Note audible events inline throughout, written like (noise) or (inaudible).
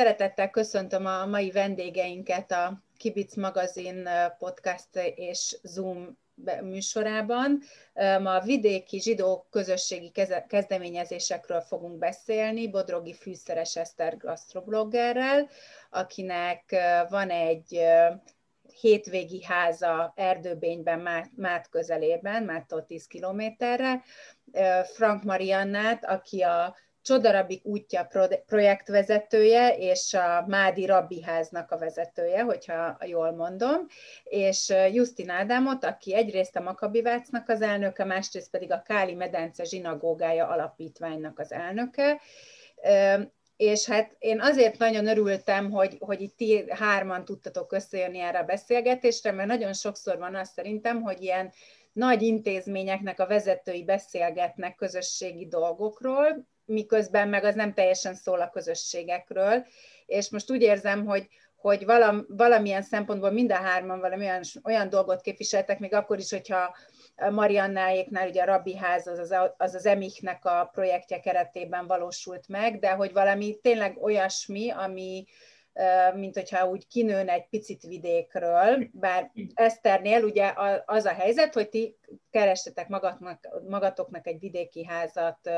Szeretettel köszöntöm a mai vendégeinket a Kibic magazin podcast és Zoom műsorában. Ma a vidéki zsidó közösségi kezdeményezésekről fogunk beszélni Bodrogi Fűszeres Eszter gasztrobloggerrel, akinek van egy hétvégi háza Erdőbényben, Mát közelében, Máttól 10 kilométerre. Frank Mariannát, aki a Csodarabik útja projektvezetője, és a Mádi Rabbi háznak a vezetője, hogyha jól mondom, és Justin Ádámot, aki egyrészt a Makabivácnak az elnöke, másrészt pedig a Káli Medence zsinagógája alapítványnak az elnöke, és hát én azért nagyon örültem, hogy, hogy itt ti hárman tudtatok összejönni erre a beszélgetésre, mert nagyon sokszor van az szerintem, hogy ilyen nagy intézményeknek a vezetői beszélgetnek közösségi dolgokról, miközben meg az nem teljesen szól a közösségekről, és most úgy érzem, hogy, hogy valam, valamilyen szempontból mind a hárman valami olyan, olyan dolgot képviseltek, még akkor is, hogyha Mariannáéknál ugye a Rabbi ház az az, az az Emichnek a projektje keretében valósult meg, de hogy valami tényleg olyasmi, ami, mint hogyha úgy kinőne egy picit vidékről, bár Eszternél ugye az a helyzet, hogy ti kerestetek magatnak, magatoknak egy vidéki házat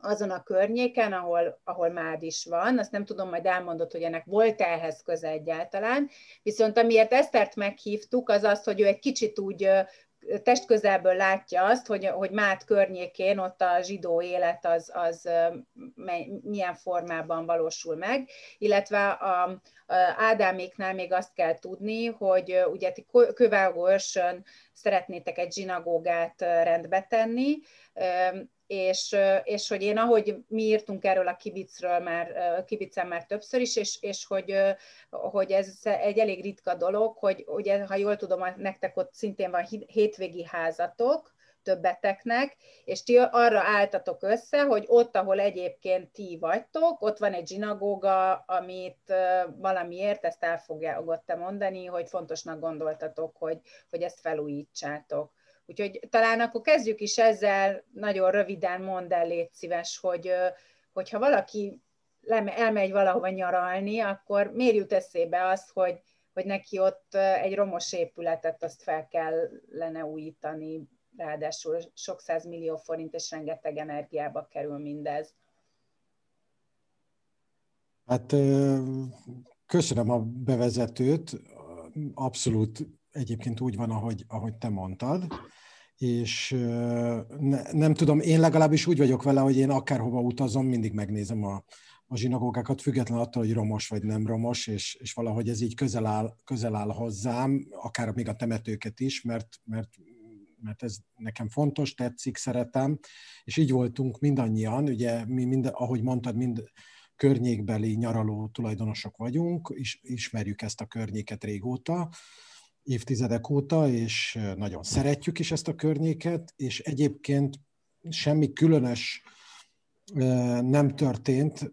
azon a környéken, ahol, ahol mád is van. Azt nem tudom, majd elmondott, hogy ennek volt -e ehhez köze egyáltalán. Viszont amiért Esztert meghívtuk, az az, hogy ő egy kicsit úgy testközelből látja azt, hogy, hogy Mát környékén ott a zsidó élet az, az milyen formában valósul meg, illetve a, a Ádáméknál még azt kell tudni, hogy ugye ti Kövágó szeretnétek egy zsinagógát rendbe tenni, és, és hogy én, ahogy mi írtunk erről a kibicről már, kibicen már többször is, és, és hogy, hogy ez egy elég ritka dolog, hogy ugye, ha jól tudom, nektek ott szintén van hétvégi házatok, többeteknek, és ti arra álltatok össze, hogy ott, ahol egyébként ti vagytok, ott van egy zsinagóga, amit valamiért, ezt el fogja mondani, hogy fontosnak gondoltatok, hogy, hogy ezt felújítsátok. Úgyhogy talán akkor kezdjük is ezzel, nagyon röviden mondd el, légy szíves, hogy hogyha valaki elmegy valahova nyaralni, akkor miért jut eszébe az, hogy, hogy neki ott egy romos épületet azt fel kellene újítani, ráadásul sok millió forint és rengeteg energiába kerül mindez. Hát köszönöm a bevezetőt, abszolút egyébként úgy van, ahogy, ahogy te mondtad, és ne, nem tudom, én legalábbis úgy vagyok vele, hogy én akárhova utazom, mindig megnézem a, a zsinagógákat, független attól, hogy romos vagy nem romos, és, és valahogy ez így közel áll, közel áll hozzám, akár még a temetőket is, mert, mert, mert ez nekem fontos, tetszik, szeretem, és így voltunk mindannyian, ugye mi mind, ahogy mondtad, mind környékbeli nyaraló tulajdonosok vagyunk, és ismerjük ezt a környéket régóta, évtizedek óta, és nagyon szeretjük is ezt a környéket, és egyébként semmi különös nem történt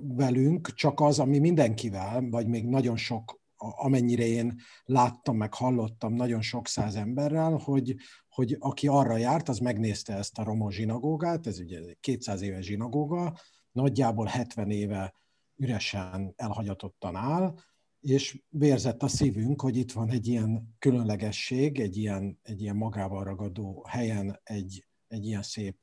velünk, csak az, ami mindenkivel, vagy még nagyon sok, amennyire én láttam, meg hallottam nagyon sok száz emberrel, hogy, hogy aki arra járt, az megnézte ezt a romos zsinagógát, ez ugye egy 200 éves zsinagóga, nagyjából 70 éve üresen elhagyatottan áll, és vérzett a szívünk, hogy itt van egy ilyen különlegesség, egy ilyen, egy ilyen magával ragadó helyen egy, egy ilyen szép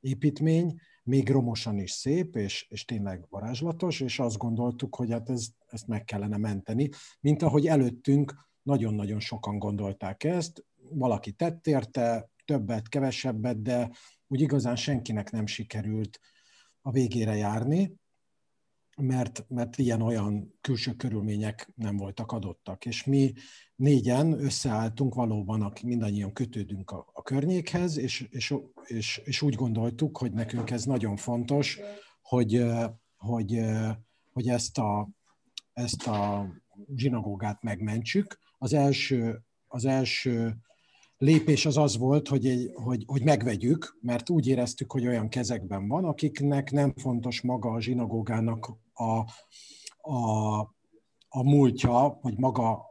építmény, még romosan is szép, és, és tényleg varázslatos, és azt gondoltuk, hogy hát ez, ezt meg kellene menteni, mint ahogy előttünk nagyon-nagyon sokan gondolták ezt, valaki tett érte, többet, kevesebbet, de úgy igazán senkinek nem sikerült a végére járni, mert, mert ilyen-olyan külső körülmények nem voltak adottak. És mi négyen összeálltunk valóban, akik mindannyian kötődünk a, a környékhez, és, és, és, és úgy gondoltuk, hogy nekünk ez nagyon fontos, hogy, hogy, hogy ezt, a, ezt a zsinagógát megmentsük. Az első, az első lépés az az volt, hogy, egy, hogy, hogy megvegyük, mert úgy éreztük, hogy olyan kezekben van, akiknek nem fontos maga a zsinagógának a, a, a múltja, vagy maga,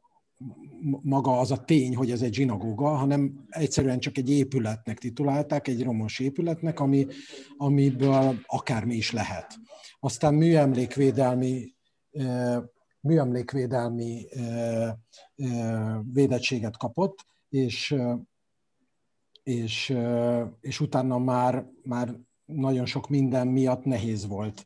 maga az a tény, hogy ez egy zsinagóga, hanem egyszerűen csak egy épületnek titulálták, egy romos épületnek, ami, amiből akármi is lehet. Aztán műemlékvédelmi műemlékvédelmi védettséget kapott, és, és, és utána már, már nagyon sok minden miatt nehéz volt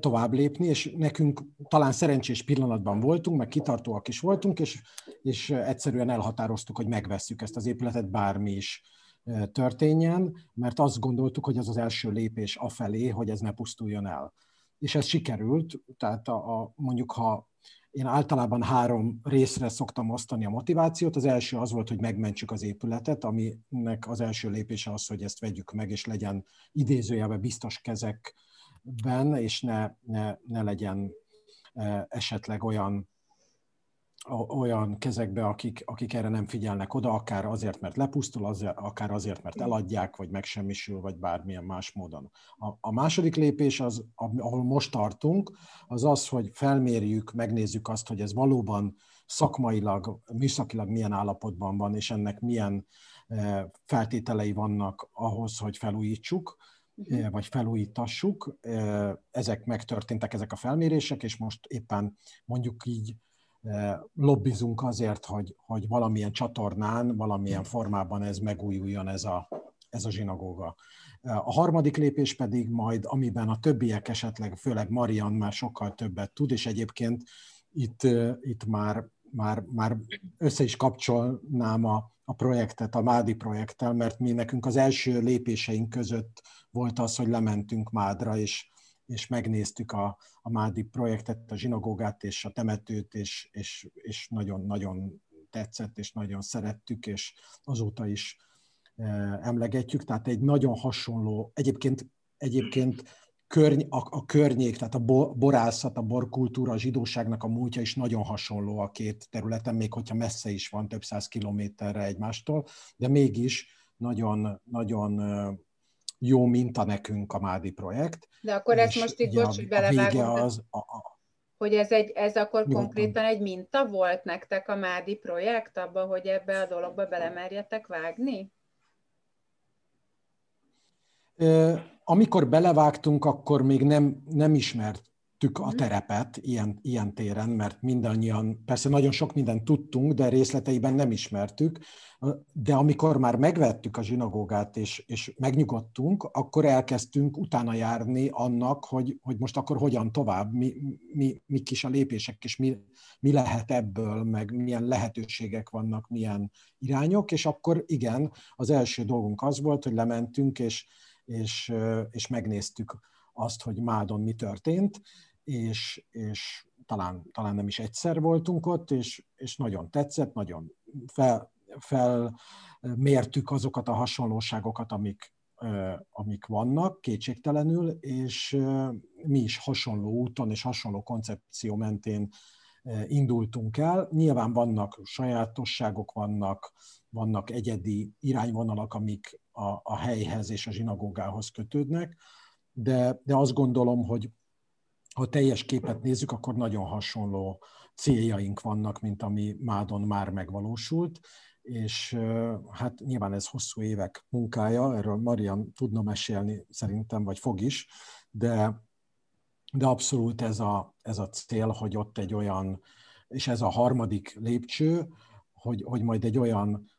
tovább lépni, és nekünk talán szerencsés pillanatban voltunk, meg kitartóak is voltunk, és, és egyszerűen elhatároztuk, hogy megvesszük ezt az épületet, bármi is történjen, mert azt gondoltuk, hogy ez az első lépés afelé, hogy ez ne pusztuljon el. És ez sikerült, tehát a, a, mondjuk ha én általában három részre szoktam osztani a motivációt. Az első az volt, hogy megmentsük az épületet, aminek az első lépése az, hogy ezt vegyük meg, és legyen idézőjelben biztos kezekben, és ne, ne, ne legyen e, esetleg olyan olyan kezekbe, akik, akik erre nem figyelnek oda, akár azért, mert lepusztul, azért, akár azért, mert eladják, vagy megsemmisül, vagy bármilyen más módon. A, a második lépés, az, ahol most tartunk, az az, hogy felmérjük, megnézzük azt, hogy ez valóban szakmailag, műszakilag milyen állapotban van, és ennek milyen e, feltételei vannak ahhoz, hogy felújítsuk, uh-huh. vagy felújítassuk. Ezek megtörténtek, ezek a felmérések, és most éppen mondjuk így lobbizunk azért, hogy, hogy valamilyen csatornán, valamilyen formában ez megújuljon ez a, ez a zsinagóga. A harmadik lépés pedig majd, amiben a többiek esetleg, főleg Marian már sokkal többet tud, és egyébként itt, itt már, már, már össze is kapcsolnám a, a projektet, a Mádi projekttel, mert mi nekünk az első lépéseink között volt az, hogy lementünk Mádra, és és megnéztük a, a Mádi projektet, a zsinagógát és a temetőt, és, és, és nagyon-nagyon tetszett, és nagyon szerettük, és azóta is e, emlegetjük. Tehát egy nagyon hasonló, egyébként, egyébként körny, a, a környék, tehát a borászat, a borkultúra, a zsidóságnak a múltja is nagyon hasonló a két területen, még hogyha messze is van, több száz kilométerre egymástól, de mégis nagyon, nagyon jó minta nekünk a Mádi projekt. De akkor ezt most itt, bocs, hogy belevágom, az, a, a, hogy ez, egy, ez akkor jó, konkrétan egy minta volt nektek a Mádi projekt, abban, hogy ebbe a dologba belemerjetek vágni? Amikor belevágtunk, akkor még nem, nem ismert a mhm. terepet ilyen, ilyen téren, mert mindannyian, persze nagyon sok mindent tudtunk, de részleteiben nem ismertük, de amikor már megvettük a zsinagógát és, és megnyugodtunk, akkor elkezdtünk utána járni annak, hogy, hogy most akkor hogyan tovább, mi, mi, mi kis a lépések, és mi, mi lehet ebből, meg milyen lehetőségek vannak, milyen irányok, és akkor igen, az első dolgunk az volt, hogy lementünk, és, és, és megnéztük azt, hogy Mádon mi történt, és, és talán, talán nem is egyszer voltunk ott, és, és nagyon tetszett, nagyon fel, felmértük azokat a hasonlóságokat, amik, amik vannak kétségtelenül, és mi is hasonló úton és hasonló koncepció mentén indultunk el. Nyilván vannak sajátosságok, vannak, vannak egyedi irányvonalak, amik a, a helyhez és a zsinagógához kötődnek, de, de azt gondolom, hogy ha teljes képet nézzük, akkor nagyon hasonló céljaink vannak, mint ami Mádon már megvalósult, és hát nyilván ez hosszú évek munkája, erről Marian tudna mesélni szerintem, vagy fog is, de, de abszolút ez a, ez a cél, hogy ott egy olyan, és ez a harmadik lépcső, hogy, hogy majd egy olyan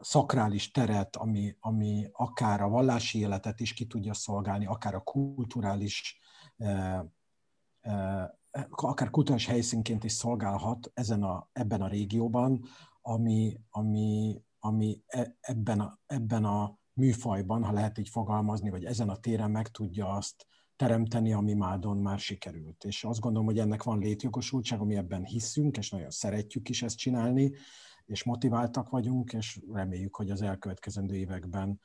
szakrális teret, ami, ami akár a vallási életet is ki tudja szolgálni, akár a kulturális, eh, eh, akár kulturális helyszínként is szolgálhat ezen a, ebben a régióban, ami, ami, ami e, ebben, a, ebben a műfajban, ha lehet így fogalmazni, vagy ezen a téren meg tudja azt teremteni, ami Mádon már sikerült. És azt gondolom, hogy ennek van létjogosultság, ami ebben hiszünk, és nagyon szeretjük is ezt csinálni, és motiváltak vagyunk, és reméljük, hogy az elkövetkezendő években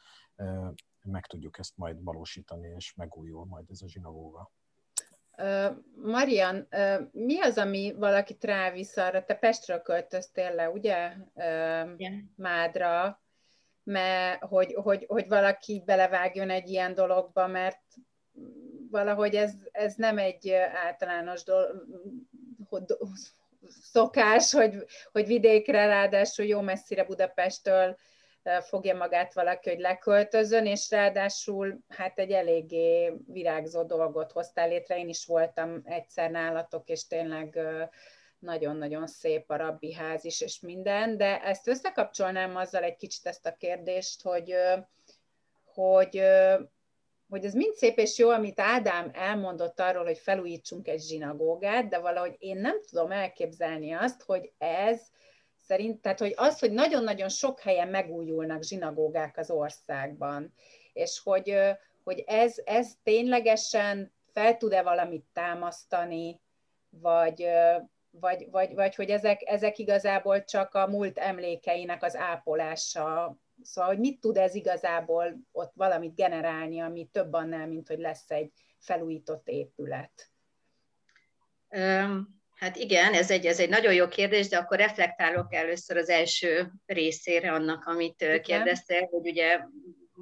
meg tudjuk ezt majd valósítani, és megújul majd ez a zsinagóga. Marian, mi az, ami valakit rávisz arra? Te Pestről költöztél le, ugye? Igen. Mádra, mert hogy, hogy, hogy valaki belevágjon egy ilyen dologba, mert valahogy ez, ez nem egy általános dolog, szokás, hogy, hogy vidékre, ráadásul jó messzire Budapesttől fogja magát valaki, hogy leköltözön, és ráadásul hát egy eléggé virágzó dolgot hoztál létre. Én is voltam egyszer nálatok, és tényleg nagyon-nagyon szép a rabbi ház is, és minden, de ezt összekapcsolnám azzal egy kicsit ezt a kérdést, hogy, hogy, hogy ez mind szép és jó, amit Ádám elmondott arról, hogy felújítsunk egy zsinagógát, de valahogy én nem tudom elképzelni azt, hogy ez szerint, tehát hogy az, hogy nagyon-nagyon sok helyen megújulnak zsinagógák az országban, és hogy, hogy ez, ez ténylegesen fel tud-e valamit támasztani, vagy, vagy, vagy, vagy hogy ezek, ezek igazából csak a múlt emlékeinek az ápolása. Szóval, hogy mit tud ez igazából ott valamit generálni, ami több annál, mint hogy lesz egy felújított épület? Hát igen, ez egy, ez egy nagyon jó kérdés, de akkor reflektálok először az első részére annak, amit kérdeztél, hogy ugye,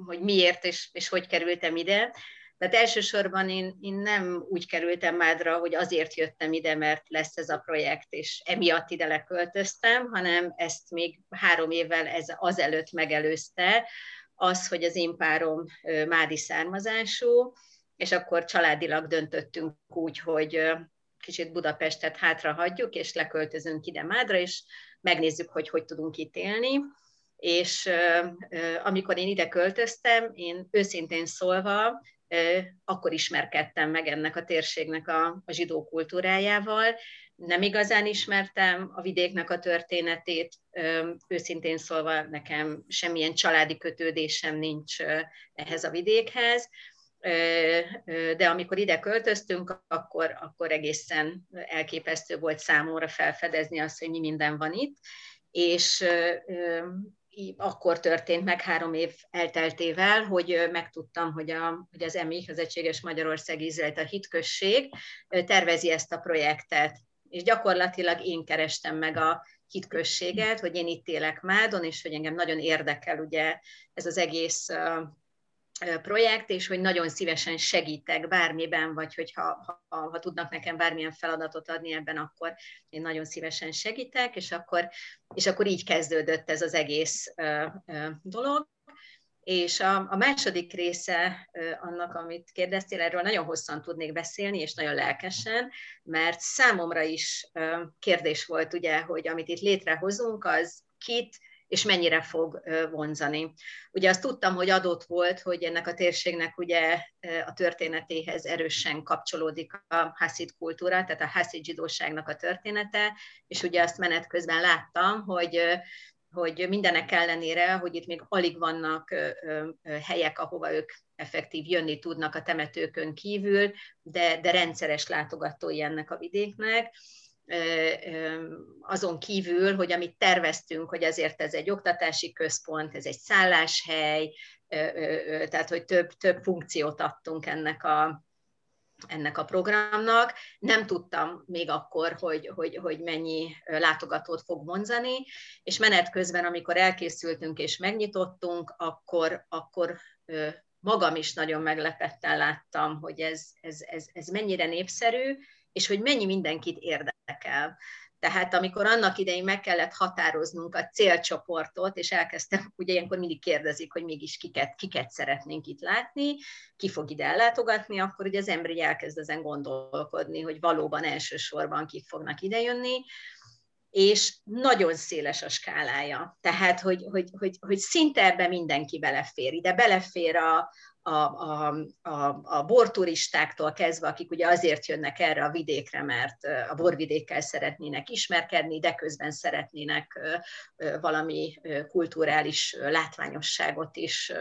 hogy miért és, és hogy kerültem ide. Tehát elsősorban én, én nem úgy kerültem Mádra, hogy azért jöttem ide, mert lesz ez a projekt, és emiatt ide leköltöztem, hanem ezt még három évvel ez azelőtt megelőzte, az, hogy az én párom mádi származású, és akkor családilag döntöttünk úgy, hogy kicsit Budapestet hátra hagyjuk, és leköltözünk ide Mádra, és megnézzük, hogy hogy tudunk itt élni. És amikor én ide költöztem, én őszintén szólva, akkor ismerkedtem meg ennek a térségnek a, a zsidó kultúrájával. Nem igazán ismertem a vidéknek a történetét, őszintén szólva nekem semmilyen családi kötődésem nincs ehhez a vidékhez, de amikor ide költöztünk, akkor, akkor egészen elképesztő volt számomra felfedezni azt, hogy mi minden van itt, és akkor történt meg három év elteltével, hogy megtudtam, hogy, a, hogy az EMI, az Egységes Magyarország Izraelt a hitközség tervezi ezt a projektet. És gyakorlatilag én kerestem meg a hitközséget, hogy én itt élek Mádon, és hogy engem nagyon érdekel ugye ez az egész projekt, és hogy nagyon szívesen segítek bármiben, vagy hogyha ha, ha tudnak nekem bármilyen feladatot adni ebben, akkor én nagyon szívesen segítek, és akkor, és akkor így kezdődött ez az egész uh, uh, dolog. És a, a második része annak, amit kérdeztél, erről nagyon hosszan tudnék beszélni, és nagyon lelkesen, mert számomra is kérdés volt, ugye, hogy amit itt létrehozunk, az kit, és mennyire fog vonzani. Ugye azt tudtam, hogy adott volt, hogy ennek a térségnek ugye a történetéhez erősen kapcsolódik a haszid kultúra, tehát a haszid zsidóságnak a története, és ugye azt menet közben láttam, hogy hogy mindenek ellenére, hogy itt még alig vannak helyek, ahova ők effektív jönni tudnak a temetőkön kívül, de, de rendszeres látogatói ennek a vidéknek, azon kívül, hogy amit terveztünk, hogy azért ez egy oktatási központ, ez egy szálláshely, tehát hogy több, több funkciót adtunk ennek a, ennek a programnak. Nem tudtam még akkor, hogy, hogy, hogy mennyi látogatót fog vonzani, és menet közben, amikor elkészültünk és megnyitottunk, akkor, akkor magam is nagyon meglepetten láttam, hogy ez, ez, ez, ez mennyire népszerű, és hogy mennyi mindenkit érdekel. Tehát amikor annak idején meg kellett határoznunk a célcsoportot, és elkezdtem, ugye ilyenkor mindig kérdezik, hogy mégis kiket, kiket szeretnénk itt látni, ki fog ide ellátogatni, akkor ugye az ember elkezd ezen gondolkodni, hogy valóban elsősorban kik fognak idejönni, és nagyon széles a skálája. Tehát, hogy, hogy, hogy, hogy szinte ebbe mindenki belefér. Ide belefér a, a, a, a, a borturistáktól kezdve, akik ugye azért jönnek erre a vidékre, mert a borvidékkel szeretnének ismerkedni, de közben szeretnének valami kulturális látványosságot is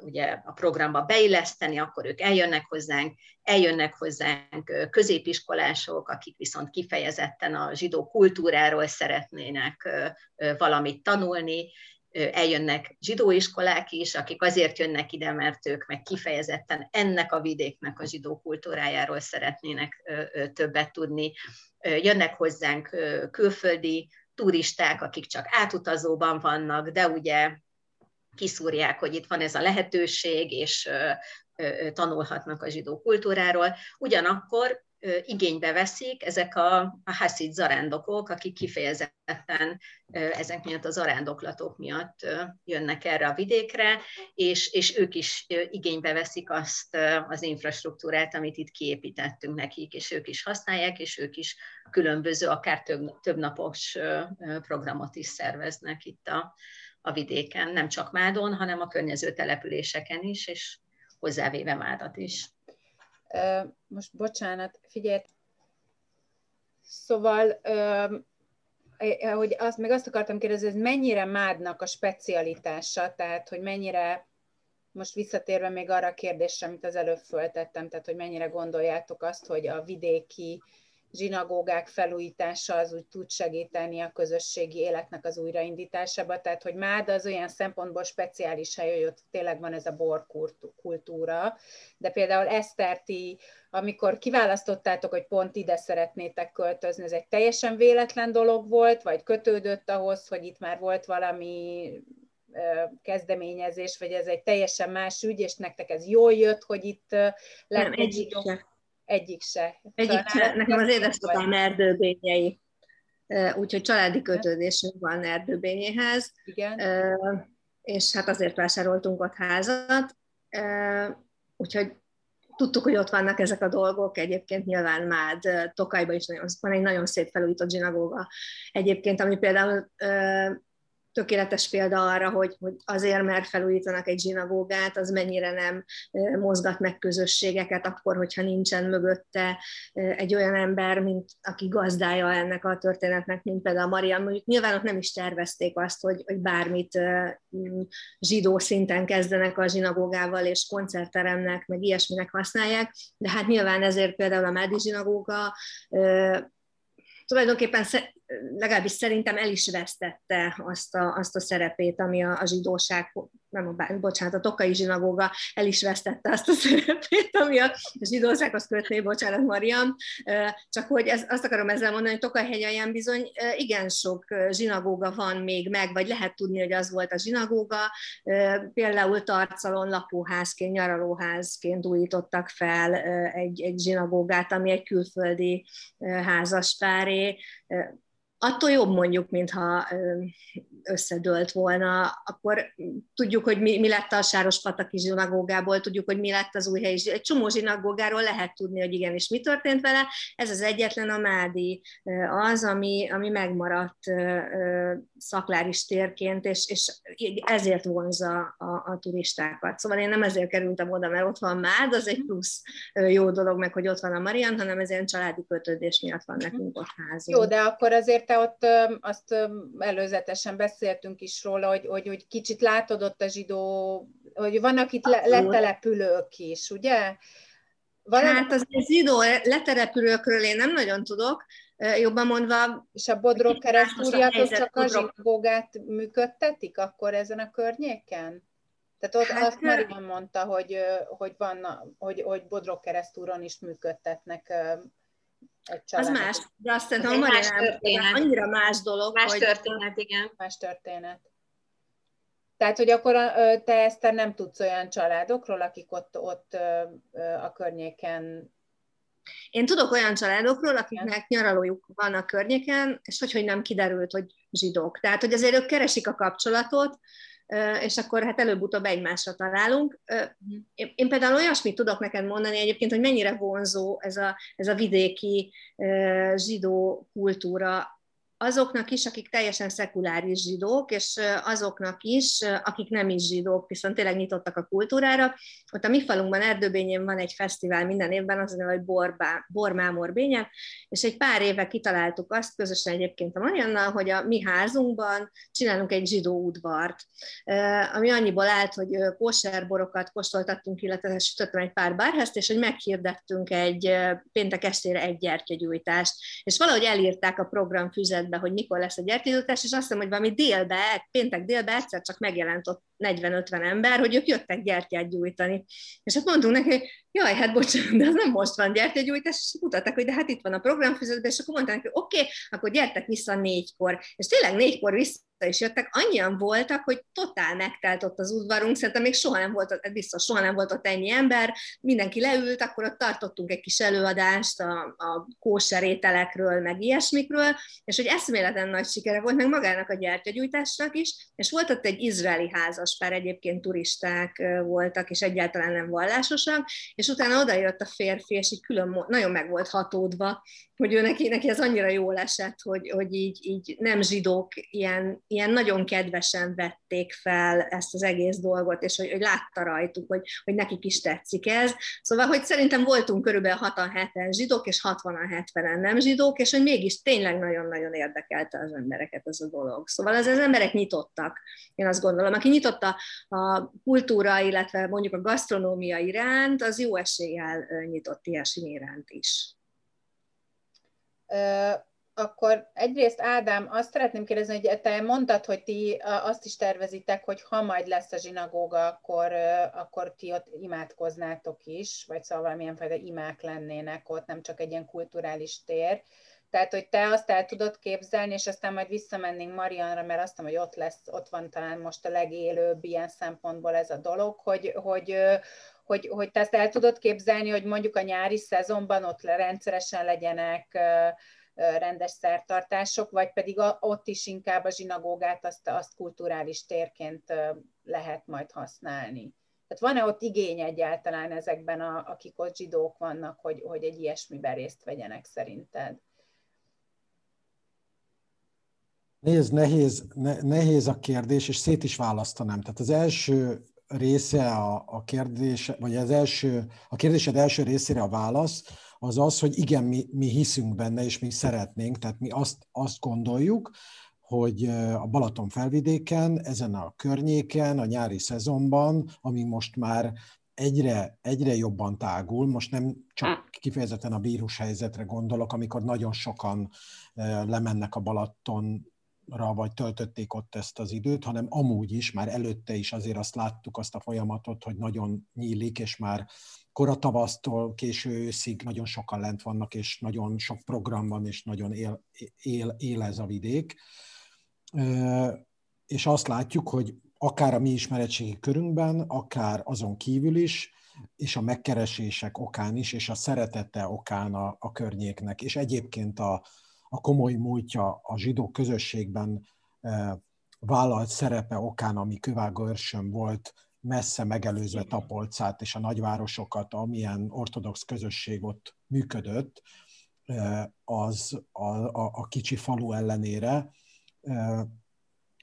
ugye a programba beilleszteni, akkor ők eljönnek hozzánk, eljönnek hozzánk középiskolások, akik viszont kifejezetten a zsidó kultúráról szeretnének valamit tanulni, eljönnek zsidóiskolák is, akik azért jönnek ide, mert ők meg kifejezetten ennek a vidéknek a zsidó kultúrájáról szeretnének többet tudni. Jönnek hozzánk külföldi turisták, akik csak átutazóban vannak, de ugye kiszúrják, hogy itt van ez a lehetőség, és tanulhatnak a zsidó kultúráról. Ugyanakkor igénybe veszik ezek a, a haszid zarándokok, akik kifejezetten ezek miatt a zarándoklatok miatt jönnek erre a vidékre, és, és ők is igénybe veszik azt az infrastruktúrát, amit itt kiépítettünk nekik, és ők is használják, és ők is különböző, akár több, több napos programot is szerveznek itt a, a vidéken, nem csak Mádon, hanem a környező településeken is, és hozzávéve Mádat is. Most bocsánat, figyelj, szóval hogy azt, meg azt akartam kérdezni, hogy mennyire Mádnak a specialitása, tehát hogy mennyire, most visszatérve még arra a kérdésre, amit az előbb föltettem, tehát hogy mennyire gondoljátok azt, hogy a vidéki zsinagógák felújítása az úgy tud segíteni a közösségi életnek az újraindításába, tehát hogy Mád az olyan szempontból speciális hely, hogy ott tényleg van ez a borkultúra, de például Eszterti, amikor kiválasztottátok, hogy pont ide szeretnétek költözni, ez egy teljesen véletlen dolog volt, vagy kötődött ahhoz, hogy itt már volt valami kezdeményezés, vagy ez egy teljesen más ügy, és nektek ez jól jött, hogy itt lett Nem, egyik sem. Egyik se. Egyik se. Nekem az édesapám erdőbényei. Úgyhogy családi kötődésünk van erdőbényéhez. Igen. És hát azért vásároltunk ott házat. Úgyhogy tudtuk, hogy ott vannak ezek a dolgok, egyébként nyilván Mád, Tokajban is nagyon, van egy nagyon szép felújított zsinagóga. Egyébként, ami például tökéletes példa arra, hogy, hogy azért, mert felújítanak egy zsinagógát, az mennyire nem mozgat meg közösségeket, akkor, hogyha nincsen mögötte egy olyan ember, mint aki gazdája ennek a történetnek, mint például Marian. Mondjuk nyilván ott nem is tervezték azt, hogy, hogy bármit zsidó szinten kezdenek a zsinagógával, és koncertteremnek, meg ilyesminek használják, de hát nyilván ezért például a Mádi zsinagóga tulajdonképpen legalábbis szerintem el is vesztette azt a, azt a szerepét, ami a, a zsidóság nem a, bocsánat, a Tokai zsinagóga el is vesztette azt a (laughs) szerepét, ami a zsidósághoz kötné, bocsánat, Mariam, csak hogy ez, azt akarom ezzel mondani, hogy Tokaj-hegyen bizony igen sok zsinagóga van még meg, vagy lehet tudni, hogy az volt a zsinagóga, például Tarcalon lakóházként, nyaralóházként újítottak fel egy, egy zsinagógát, ami egy külföldi házaspáré, attól jobb mondjuk, mintha összedőlt volna, akkor tudjuk, hogy mi, mi lett a Sáros-Pataki zsinagógából, tudjuk, hogy mi lett az új helyi. Egy csomó zsinagógáról lehet tudni, hogy igenis mi történt vele. Ez az egyetlen a Mádi az, ami, ami megmaradt szakláris térként, és, és ezért vonza a, a turistákat. Szóval én nem ezért kerültem oda, mert ott van Mád, az egy plusz jó dolog, meg hogy ott van a Marian, hanem ez ilyen családi kötődés miatt van nekünk ott házunk. Jó, de akkor azért te ott azt előzetesen beszéltünk is róla, hogy, hogy, hogy kicsit látod ott a zsidó, hogy vannak itt le, letelepülők is, ugye? Valami... Hát az zsidó letelepülőkről én nem nagyon tudok, jobban mondva... És a Bodró keresztúriatok csak a zsinagógát működtetik akkor ezen a környéken? Tehát ott hát, azt Marian mondta, hogy, hogy, van, hogy, hogy Bodrog keresztúron is működtetnek egy Az más, de azt szerintem a más történet. annyira más dolog, Más hogy... történet, igen. Más történet. Tehát, hogy akkor te ezt nem tudsz olyan családokról, akik ott, ott a környéken én tudok olyan családokról, akiknek nyaralójuk van a környéken, és hogy, hogy nem kiderült, hogy zsidók. Tehát, hogy azért ők keresik a kapcsolatot, és akkor hát előbb-utóbb egymásra találunk. Én például olyasmit tudok neked mondani egyébként, hogy mennyire vonzó ez a, ez a vidéki zsidó kultúra azoknak is, akik teljesen szekuláris zsidók, és azoknak is, akik nem is zsidók, viszont tényleg nyitottak a kultúrára. Ott a mi falunkban, Erdőbényén van egy fesztivál minden évben, az a neve, hogy és egy pár éve kitaláltuk azt, közösen egyébként a Mariannal, hogy a mi házunkban csinálunk egy zsidó udvart, ami annyiból állt, hogy kóserborokat kóstoltattunk, illetve sütöttem egy pár bárházt, és hogy meghirdettünk egy péntek estére egy gyertyagyújtást, és valahogy elírták a program be, hogy mikor lesz a gyertyadútás, és azt hiszem, hogy valami délbe, péntek délbe egyszer csak megjelent ott 40-50 ember, hogy ők jöttek gyertyát gyújtani. És hát mondtunk neki, hogy jaj, hát bocsánat, de az nem most van gyertyagyújtás, és mutatták, hogy de hát itt van a programfüzetben, és akkor mondták, hogy oké, okay, akkor gyertek vissza négykor. És tényleg négykor vissza is jöttek, annyian voltak, hogy totál megtelt ott az udvarunk, szerintem még soha nem volt, biztos soha nem volt ott ennyi ember, mindenki leült, akkor ott tartottunk egy kis előadást a, a kóserételekről, meg ilyesmikről, és hogy eszméleten nagy sikere volt, meg magának a gyertyagyújtásnak is, és volt ott egy izraeli házaspár, egyébként turisták voltak, és egyáltalán nem vallásosak, és utána odajött a férfi, és így külön nagyon meg volt hatódva, hogy ő neki, neki ez annyira jól esett, hogy, hogy így, így nem zsidók ilyen, ilyen nagyon kedvesen vették fel ezt az egész dolgot, és hogy, hogy látta rajtuk, hogy, hogy nekik is tetszik ez. Szóval, hogy szerintem voltunk körülbelül 67-en zsidók, és 60 70-en nem zsidók, és hogy mégis tényleg nagyon-nagyon érdekelte az embereket ez a dolog. Szóval az, az emberek nyitottak, én azt gondolom. Aki nyitotta a kultúra, illetve mondjuk a gasztronómia iránt, az jó eséllyel nyitott ilyesmi iránt is akkor egyrészt Ádám, azt szeretném kérdezni, hogy te mondtad, hogy ti azt is tervezitek, hogy ha majd lesz a zsinagóga, akkor, akkor ti ott imádkoznátok is, vagy szóval valamilyen fajta imák lennének ott, nem csak egy ilyen kulturális tér. Tehát, hogy te azt el tudod képzelni, és aztán majd visszamennénk Marianra, mert azt mondom, hogy ott lesz, ott van talán most a legélőbb ilyen szempontból ez a dolog, hogy, hogy, hogy, hogy te ezt el tudod képzelni, hogy mondjuk a nyári szezonban ott rendszeresen legyenek rendes szertartások, vagy pedig ott is inkább a zsinagógát azt, azt kulturális térként lehet majd használni. Tehát van-e ott igény egyáltalán ezekben, a, akik ott zsidók vannak, hogy, hogy egy ilyesmiben részt vegyenek szerinted? Nézd, nehéz, ne, nehéz a kérdés, és szét is választanám. Tehát az első része a, a kérdés, vagy az első, a kérdésed első részére a válasz, az az, hogy igen, mi, mi hiszünk benne, és mi szeretnénk, tehát mi azt, azt gondoljuk, hogy a Balaton felvidéken, ezen a környéken, a nyári szezonban, ami most már egyre, egyre jobban tágul, most nem csak kifejezetten a vírushelyzetre gondolok, amikor nagyon sokan lemennek a Balaton vagy töltötték ott ezt az időt, hanem amúgy is, már előtte is azért azt láttuk azt a folyamatot, hogy nagyon nyílik, és már koratavasztól késő őszig nagyon sokan lent vannak, és nagyon sok program van, és nagyon él, él, él ez a vidék. És azt látjuk, hogy akár a mi ismeretségi körünkben, akár azon kívül is, és a megkeresések okán is, és a szeretete okán a, a környéknek, és egyébként a, a komoly múltja a zsidó közösségben e, vállalt szerepe okán, ami Kövága őrsön volt, messze megelőzve Tapolcát és a nagyvárosokat, amilyen ortodox közösség ott működött, e, az a, a, a kicsi falu ellenére, e,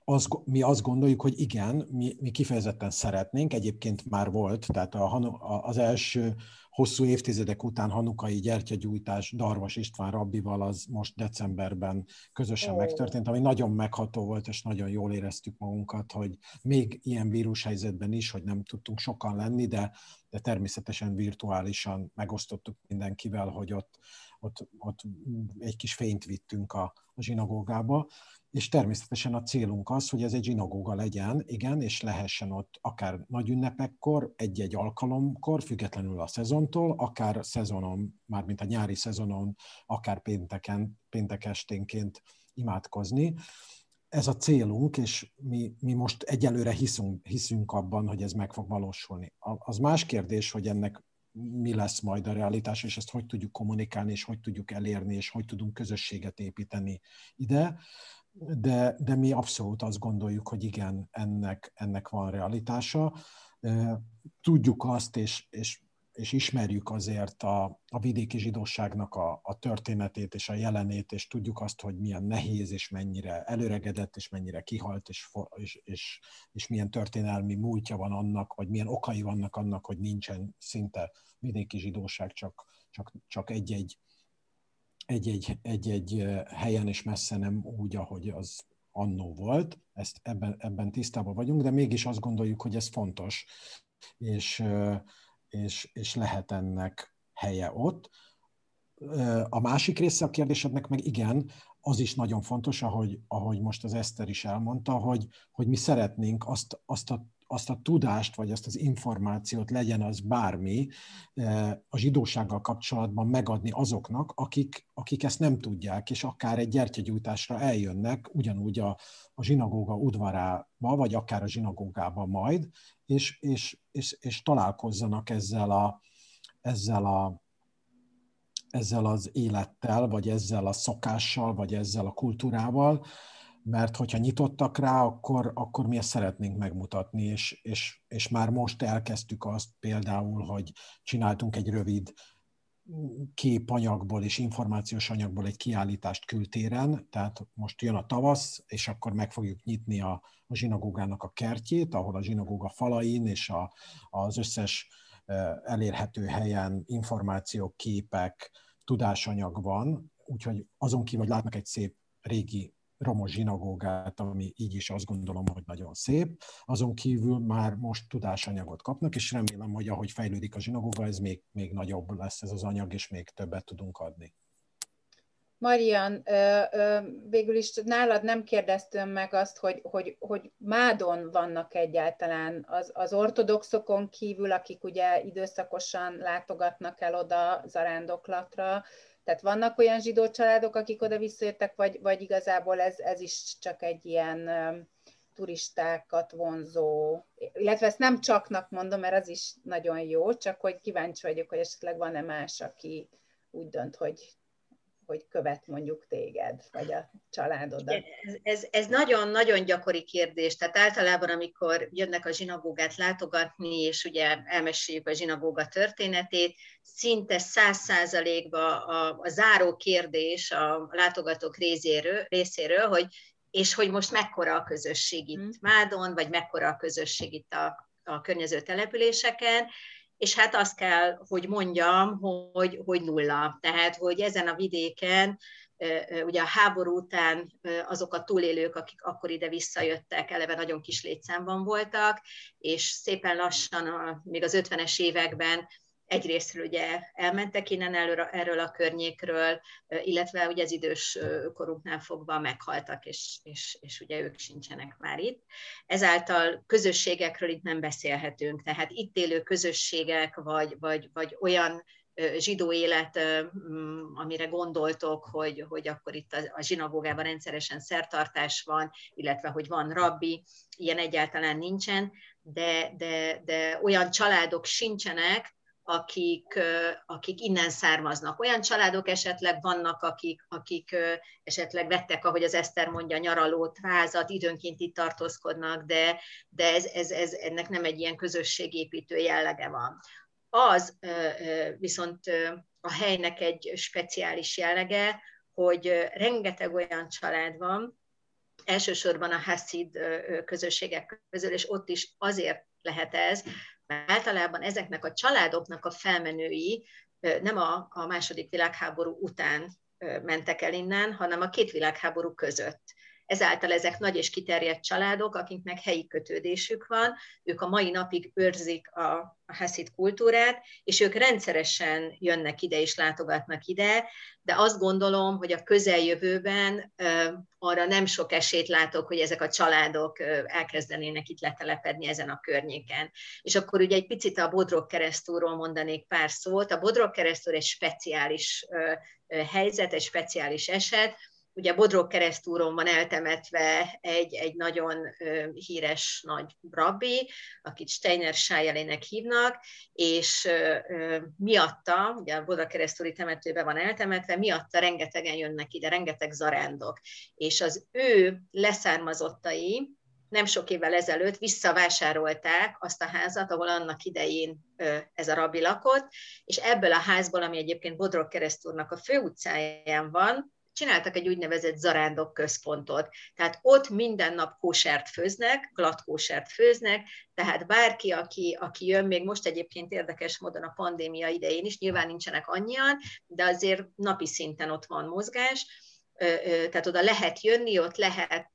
az, mi azt gondoljuk, hogy igen, mi, mi kifejezetten szeretnénk, egyébként már volt, tehát a, az első hosszú évtizedek után hanukai gyertyagyújtás Darvas István rabbival az most decemberben közösen megtörtént, ami nagyon megható volt, és nagyon jól éreztük magunkat, hogy még ilyen vírushelyzetben is, hogy nem tudtunk sokan lenni, de, de természetesen virtuálisan megosztottuk mindenkivel, hogy ott, ott, ott egy kis fényt vittünk a, a zsinagógába. És természetesen a célunk az, hogy ez egy zsinagóga legyen, igen, és lehessen ott akár nagy ünnepekkor, egy-egy alkalomkor, függetlenül a szezontól, akár szezonon, mármint a nyári szezonon, akár pénteken, péntek esténként imádkozni. Ez a célunk, és mi, mi most egyelőre hiszünk, hiszünk abban, hogy ez meg fog valósulni. Az más kérdés, hogy ennek mi lesz majd a realitás, és ezt hogy tudjuk kommunikálni, és hogy tudjuk elérni, és hogy tudunk közösséget építeni ide de, de mi abszolút azt gondoljuk, hogy igen, ennek, ennek van realitása. Tudjuk azt, és, és, és ismerjük azért a, a vidéki zsidóságnak a, a történetét és a jelenét, és tudjuk azt, hogy milyen nehéz, és mennyire előregedett, és mennyire kihalt, és, és, és, és milyen történelmi múltja van annak, vagy milyen okai vannak annak, hogy nincsen szinte vidéki zsidóság, csak, csak, csak egy-egy egy-egy, egy-egy helyen és messze nem úgy, ahogy az annó volt, ezt ebben, ebben tisztában vagyunk, de mégis azt gondoljuk, hogy ez fontos, és, és, és lehet ennek helye ott. A másik része a kérdésednek meg igen, az is nagyon fontos, ahogy, ahogy most az Eszter is elmondta, hogy, hogy mi szeretnénk azt, azt, a, azt a tudást, vagy azt az információt, legyen az bármi, a zsidósággal kapcsolatban megadni azoknak, akik, akik ezt nem tudják, és akár egy gyertyagyújtásra eljönnek, ugyanúgy a, a zsinagóga udvarába, vagy akár a zsinagógába majd, és, és, és, és találkozzanak ezzel a, ezzel a ezzel az élettel, vagy ezzel a szokással, vagy ezzel a kultúrával, mert hogyha nyitottak rá, akkor, akkor mi ezt szeretnénk megmutatni, és, és, és már most elkezdtük azt például, hogy csináltunk egy rövid képanyagból és információs anyagból egy kiállítást kültéren, tehát most jön a tavasz, és akkor meg fogjuk nyitni a, a zsinagógának a kertjét, ahol a zsinagóga falain és a, az összes elérhető helyen információk, képek, tudásanyag van, úgyhogy azon kívül, hogy látnak egy szép régi romos zsinagógát, ami így is azt gondolom, hogy nagyon szép. Azon kívül már most tudásanyagot kapnak, és remélem, hogy ahogy fejlődik a zsinagóga, ez még, még nagyobb lesz ez az anyag, és még többet tudunk adni. Marian, végül is nálad nem kérdeztem meg azt, hogy, hogy, hogy Mádon vannak egyáltalán az, az ortodoxokon kívül, akik ugye időszakosan látogatnak el oda zarándoklatra, tehát vannak olyan zsidó családok, akik oda visszajöttek, vagy, vagy igazából ez, ez is csak egy ilyen turistákat vonzó, illetve ezt nem csaknak mondom, mert az is nagyon jó, csak hogy kíváncsi vagyok, hogy esetleg van-e más, aki úgy dönt, hogy hogy követ mondjuk téged, vagy a családodat? Ez, nagyon-nagyon gyakori kérdés. Tehát általában, amikor jönnek a zsinagógát látogatni, és ugye elmeséljük a zsinagóga történetét, szinte száz százalékban a, a záró kérdés a látogatók részéről, részéről, hogy és hogy most mekkora a közösség itt hmm. Mádon, vagy mekkora a közösség itt a, a környező településeken, és hát azt kell, hogy mondjam, hogy, hogy nulla. Tehát, hogy ezen a vidéken ugye a háború után azok a túlélők, akik akkor ide visszajöttek, eleve nagyon kis létszámban voltak, és szépen lassan, a, még az 50-es években egyrésztről ugye elmentek innen erről, erről a környékről, illetve ugye az idős korunknál fogva meghaltak, és, és, és ugye ők sincsenek már itt. Ezáltal közösségekről itt nem beszélhetünk, tehát itt élő közösségek, vagy, vagy, vagy olyan zsidó élet, amire gondoltok, hogy, hogy akkor itt a zsinagógában rendszeresen szertartás van, illetve hogy van rabbi, ilyen egyáltalán nincsen, de, de, de olyan családok sincsenek, akik, akik innen származnak. Olyan családok esetleg vannak, akik, akik esetleg vettek, ahogy az Eszter mondja, nyaralót, házat, időnként itt tartózkodnak, de, de ez, ez, ez, ennek nem egy ilyen közösségépítő jellege van. Az viszont a helynek egy speciális jellege, hogy rengeteg olyan család van, elsősorban a Hasid közösségek közül, és ott is azért lehet ez, általában ezeknek a családoknak a felmenői nem a, a második világháború után mentek el innen, hanem a két világháború között. Ezáltal ezek nagy és kiterjedt családok, akiknek helyi kötődésük van, ők a mai napig őrzik a, a heszid kultúrát, és ők rendszeresen jönnek ide és látogatnak ide, de azt gondolom, hogy a közeljövőben arra nem sok esélyt látok, hogy ezek a családok elkezdenének itt letelepedni ezen a környéken. És akkor ugye egy picit a Bodrog keresztúról mondanék pár szót. A Bodrog keresztúr egy speciális helyzet, egy speciális eset, Ugye Bodrog keresztúron van eltemetve egy, egy nagyon híres nagy rabbi, akit Steiner Sájelének hívnak, és miatta, ugye a Bodrog keresztúri temetőben van eltemetve, miatta rengetegen jönnek ide, rengeteg zarándok. És az ő leszármazottai, nem sok évvel ezelőtt visszavásárolták azt a házat, ahol annak idején ez a rabbi lakott, és ebből a házból, ami egyébként Bodrog keresztúrnak a főutcáján van, csináltak egy úgynevezett zarándok központot. Tehát ott minden nap kósert főznek, glatt kósert főznek, tehát bárki, aki, aki jön, még most egyébként érdekes módon a pandémia idején is, nyilván nincsenek annyian, de azért napi szinten ott van mozgás, tehát oda lehet jönni, ott lehet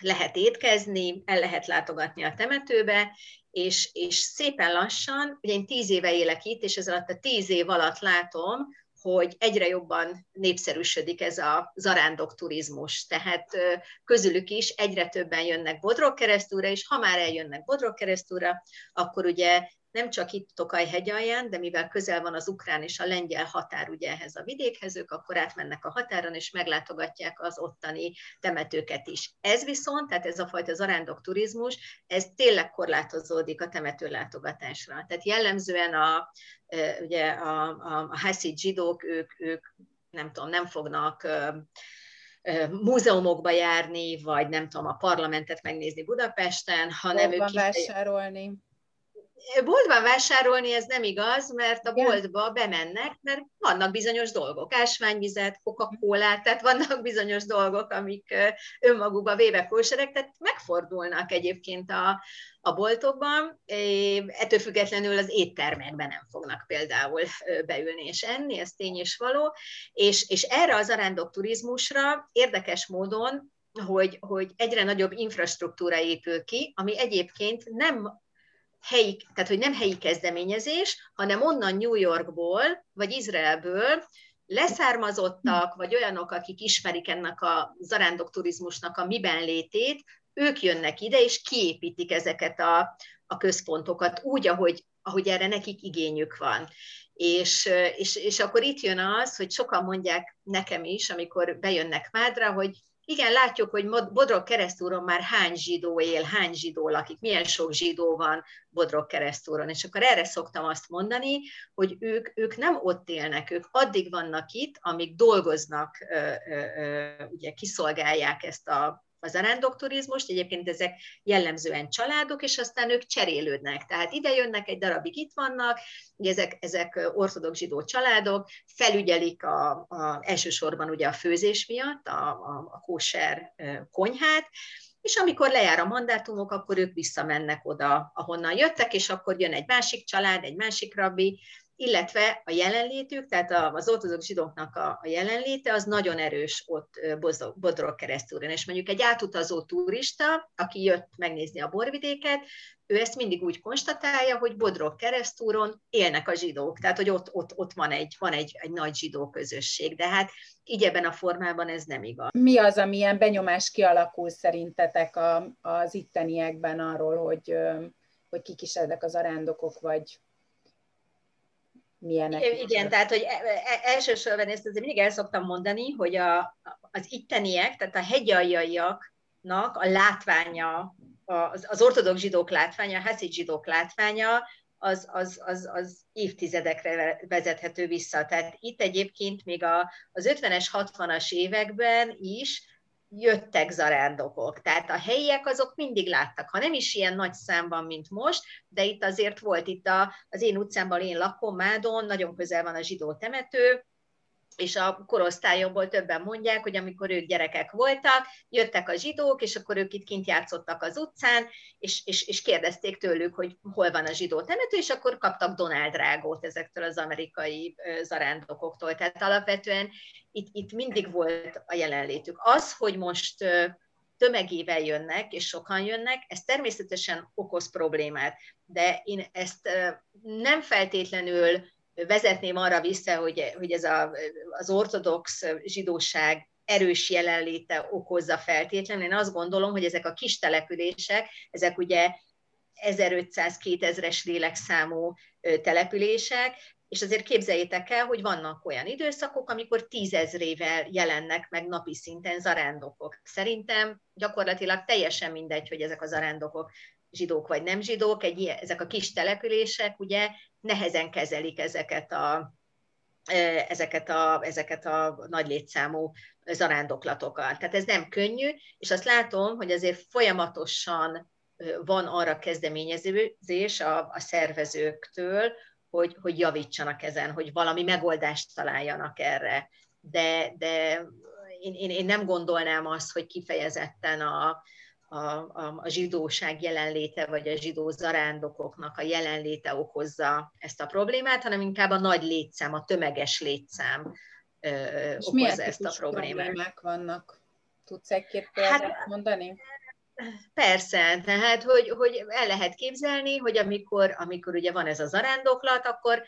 lehet étkezni, el lehet látogatni a temetőbe, és, és szépen lassan, ugye én tíz éve élek itt, és ez alatt a tíz év alatt látom, hogy egyre jobban népszerűsödik ez a zarándok turizmus. Tehát közülük is egyre többen jönnek Bodrog keresztúra, és ha már eljönnek Bodrog keresztúra, akkor ugye nem csak itt Tokaj hegyalján, de mivel közel van az ukrán és a lengyel határ ugye ehhez a vidékhez, ők akkor átmennek a határon, és meglátogatják az ottani temetőket is. Ez viszont, tehát ez a fajta zarándok turizmus, ez tényleg korlátozódik a temető látogatásra. Tehát jellemzően a, ugye a, a, a haszid zsidók, ők, ők nem tudom, nem fognak múzeumokba járni, vagy nem tudom, a parlamentet megnézni Budapesten, hanem ők vásárolni boltban vásárolni ez nem igaz, mert a boltba bemennek, mert vannak bizonyos dolgok, ásványvizet, coca cola tehát vannak bizonyos dolgok, amik önmagukba véve kóserek, tehát megfordulnak egyébként a, a boltokban, ettől függetlenül az éttermekben nem fognak például beülni és enni, ez tény és való, és, és erre az arándok turizmusra érdekes módon hogy, hogy egyre nagyobb infrastruktúra épül ki, ami egyébként nem helyi, tehát hogy nem helyi kezdeményezés, hanem onnan New Yorkból, vagy Izraelből leszármazottak, vagy olyanok, akik ismerik ennek a zarándok turizmusnak a miben létét, ők jönnek ide, és kiépítik ezeket a, a központokat úgy, ahogy, ahogy erre nekik igényük van. És, és, és akkor itt jön az, hogy sokan mondják nekem is, amikor bejönnek Mádra, hogy igen, látjuk, hogy Bodrog keresztúron már hány zsidó él, hány zsidó lakik, milyen sok zsidó van Bodrog keresztúron. És akkor erre szoktam azt mondani, hogy ők, ők nem ott élnek, ők addig vannak itt, amíg dolgoznak, ugye kiszolgálják ezt a az arándokturizmust, egyébként ezek jellemzően családok, és aztán ők cserélődnek. Tehát ide jönnek, egy darabig itt vannak, ezek, ezek ortodox zsidó családok, felügyelik a, a, elsősorban ugye a főzés miatt a, a, a kóser konyhát, és amikor lejár a mandátumok, akkor ők visszamennek oda, ahonnan jöttek, és akkor jön egy másik család, egy másik rabbi, illetve a jelenlétük, tehát az ortodox zsidóknak a, jelenléte az nagyon erős ott Bodrog keresztúron. És mondjuk egy átutazó turista, aki jött megnézni a borvidéket, ő ezt mindig úgy konstatálja, hogy Bodrog keresztúron élnek a zsidók, tehát hogy ott, ott, ott van, egy, van egy, egy nagy zsidó közösség, de hát így ebben a formában ez nem igaz. Mi az, amilyen benyomás kialakul szerintetek a, az itteniekben arról, hogy, hogy kik is ezek az arándokok, vagy milyenek. Igen, tehát hogy e, e, elsősorban ezt azért mindig el szoktam mondani, hogy a, az itteniek, tehát a hegyaljaiaknak a látványa, az, az ortodox zsidók látványa, a haszid zsidók látványa, az, az, az, az évtizedekre vezethető vissza. Tehát itt egyébként még a, az 50-es, 60-as években is jöttek zarándokok. Tehát a helyiek azok mindig láttak, ha nem is ilyen nagy számban, mint most, de itt azért volt itt a, az én utcámban, én lakom, Mádon, nagyon közel van a zsidó temető, és a korosztályomból többen mondják, hogy amikor ők gyerekek voltak, jöttek a zsidók, és akkor ők itt kint játszottak az utcán, és, és, és kérdezték tőlük, hogy hol van a zsidó temető, és akkor kaptak Donald Drágót ezektől az amerikai zarándokoktól. Tehát alapvetően itt, itt mindig volt a jelenlétük. Az, hogy most tömegével jönnek, és sokan jönnek, ez természetesen okoz problémát, de én ezt nem feltétlenül vezetném arra vissza, hogy, hogy ez a, az ortodox zsidóság erős jelenléte okozza feltétlenül. Én azt gondolom, hogy ezek a kis települések, ezek ugye 1500-2000-es lélekszámú települések, és azért képzeljétek el, hogy vannak olyan időszakok, amikor tízezrével jelennek meg napi szinten zarándokok. Szerintem gyakorlatilag teljesen mindegy, hogy ezek a zarándokok zsidók vagy nem zsidók, egy ilyen, ezek a kis települések ugye nehezen kezelik ezeket a, ezeket a, ezeket a nagy létszámú zarándoklatokat. Tehát ez nem könnyű, és azt látom, hogy azért folyamatosan van arra kezdeményezés a, a szervezőktől, hogy, hogy javítsanak ezen, hogy valami megoldást találjanak erre. De, de én, én, én nem gondolnám azt, hogy kifejezetten a, a, a, a zsidóság jelenléte, vagy a zsidó zarándokoknak a jelenléte okozza ezt a problémát, hanem inkább a nagy létszám, a tömeges létszám ö, okozza ezt a problémát. problémák vannak? Tudsz egy-két példát hát, mondani? Persze, tehát hogy, hogy el lehet képzelni, hogy amikor, amikor ugye van ez a zarándoklat, akkor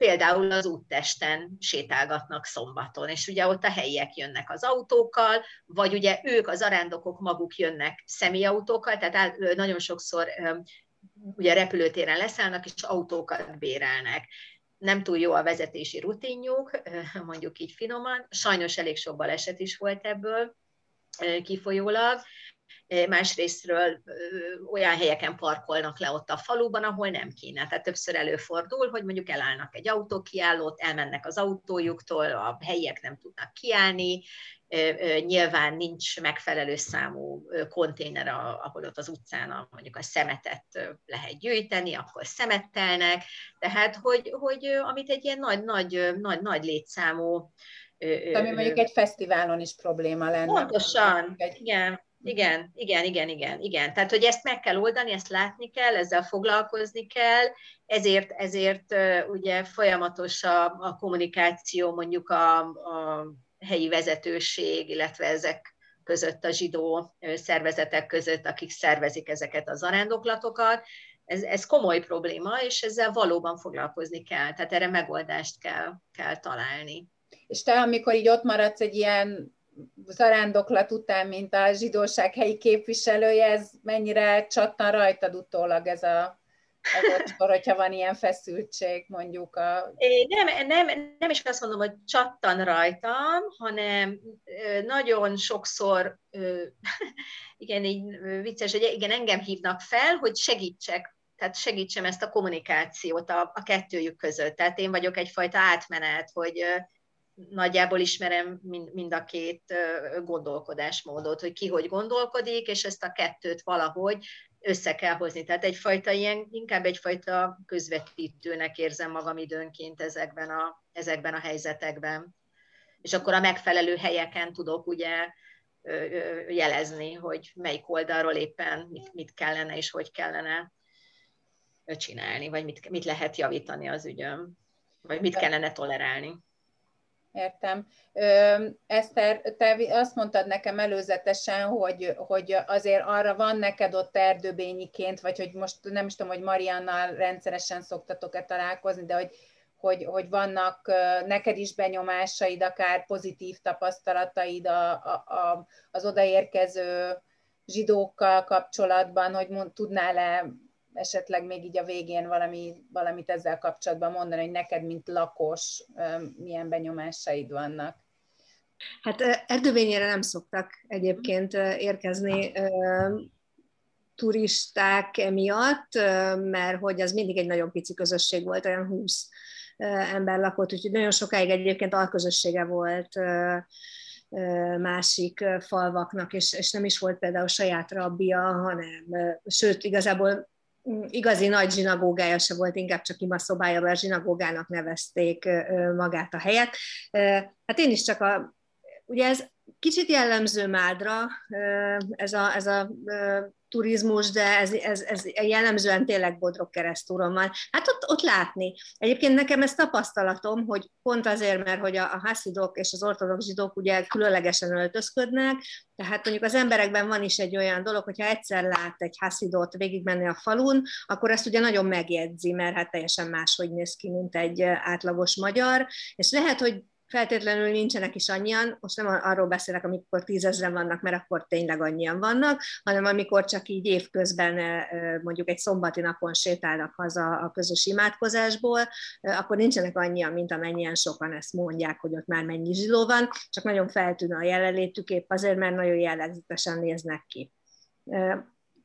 például az úttesten sétálgatnak szombaton, és ugye ott a helyiek jönnek az autókkal, vagy ugye ők, az arándokok maguk jönnek személyautókkal, tehát nagyon sokszor ugye repülőtéren leszállnak, és autókat bérelnek. Nem túl jó a vezetési rutinjuk, mondjuk így finoman. Sajnos elég sok baleset is volt ebből kifolyólag, másrésztről olyan helyeken parkolnak le ott a faluban, ahol nem kéne. Tehát többször előfordul, hogy mondjuk elállnak egy autókiállót, elmennek az autójuktól, a helyiek nem tudnak kiállni, nyilván nincs megfelelő számú konténer, ahol ott az utcán mondjuk a szemetet lehet gyűjteni, akkor szemettelnek, tehát hogy, hogy amit egy ilyen nagy, nagy, nagy, nagy létszámú ami mondjuk egy fesztiválon is probléma lenne. Pontosan, egy... igen. Igen, igen, igen, igen, igen. Tehát, hogy ezt meg kell oldani, ezt látni kell, ezzel foglalkozni kell, ezért, ezért ugye folyamatos a, a kommunikáció mondjuk a, a helyi vezetőség, illetve ezek között a zsidó szervezetek között, akik szervezik ezeket az arándoklatokat. Ez, ez komoly probléma, és ezzel valóban foglalkozni kell, tehát erre megoldást kell, kell találni. És te, amikor így ott maradsz egy ilyen zarándoklat után, mint a zsidóság helyi képviselője, ez mennyire csattan rajtad utólag ez a ez hogyha van ilyen feszültség, mondjuk a... É, nem, nem, nem is azt mondom, hogy csattan rajtam, hanem nagyon sokszor, (laughs) igen, így vicces, hogy igen, engem hívnak fel, hogy segítsek, tehát segítsem ezt a kommunikációt a, a kettőjük között. Tehát én vagyok egyfajta átmenet, hogy nagyjából ismerem mind, mind a két gondolkodásmódot, hogy ki hogy gondolkodik, és ezt a kettőt valahogy össze kell hozni. Tehát egyfajta ilyen, inkább egyfajta közvetítőnek érzem magam időnként ezekben a, ezekben a helyzetekben. És akkor a megfelelő helyeken tudok ugye jelezni, hogy melyik oldalról éppen mit, mit kellene és hogy kellene csinálni, vagy mit, mit lehet javítani az ügyön, vagy mit kellene tolerálni. Értem. Eszter, te azt mondtad nekem előzetesen, hogy, hogy azért arra van neked ott erdőbényiként, vagy hogy most nem is tudom, hogy Mariannal rendszeresen szoktatok-e találkozni, de hogy, hogy, hogy vannak neked is benyomásaid, akár pozitív tapasztalataid a, a, a, az odaérkező zsidókkal kapcsolatban, hogy mond, tudnál-e esetleg még így a végén valami, valamit ezzel kapcsolatban mondani, hogy neked, mint lakos, milyen benyomásaid vannak? Hát erdővényére nem szoktak egyébként érkezni turisták emiatt, mert hogy az mindig egy nagyon pici közösség volt, olyan 20 ember lakott, úgyhogy nagyon sokáig egyébként alközössége volt másik falvaknak, és, és nem is volt például saját rabbia, hanem, sőt, igazából igazi nagy zsinagógája se volt, inkább csak ima szobája, mert zsinagógának nevezték magát a helyet. Hát én is csak a, ugye ez kicsit jellemző Mádra, ez a, ez a turizmus, de ez, ez, ez jellemzően tényleg Bodrog keresztúron van. Hát ott, ott látni. Egyébként nekem ez tapasztalatom, hogy pont azért, mert hogy a, a haszidok és az ortodox zsidók ugye különlegesen öltözködnek, tehát mondjuk az emberekben van is egy olyan dolog, hogyha egyszer lát egy haszidot végigmenni a falun, akkor ezt ugye nagyon megjegyzi, mert hát teljesen máshogy néz ki, mint egy átlagos magyar, és lehet, hogy feltétlenül nincsenek is annyian, most nem arról beszélek, amikor tízezren vannak, mert akkor tényleg annyian vannak, hanem amikor csak így évközben mondjuk egy szombati napon sétálnak haza a közös imádkozásból, akkor nincsenek annyian, mint amennyien sokan ezt mondják, hogy ott már mennyi zsidó van, csak nagyon feltűnő a jelenlétük épp azért, mert nagyon jellegzetesen néznek ki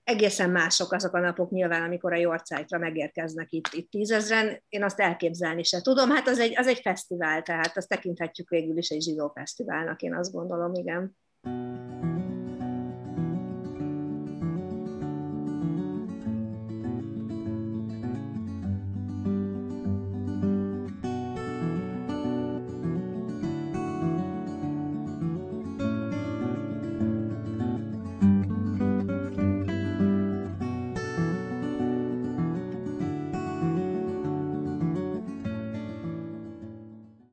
egészen mások azok a napok nyilván, amikor a Yorkszájtra megérkeznek itt, itt tízezren. Én azt elképzelni se tudom. Hát az egy, az egy fesztivál, tehát azt tekinthetjük végül is egy zsidó fesztiválnak, én azt gondolom, igen.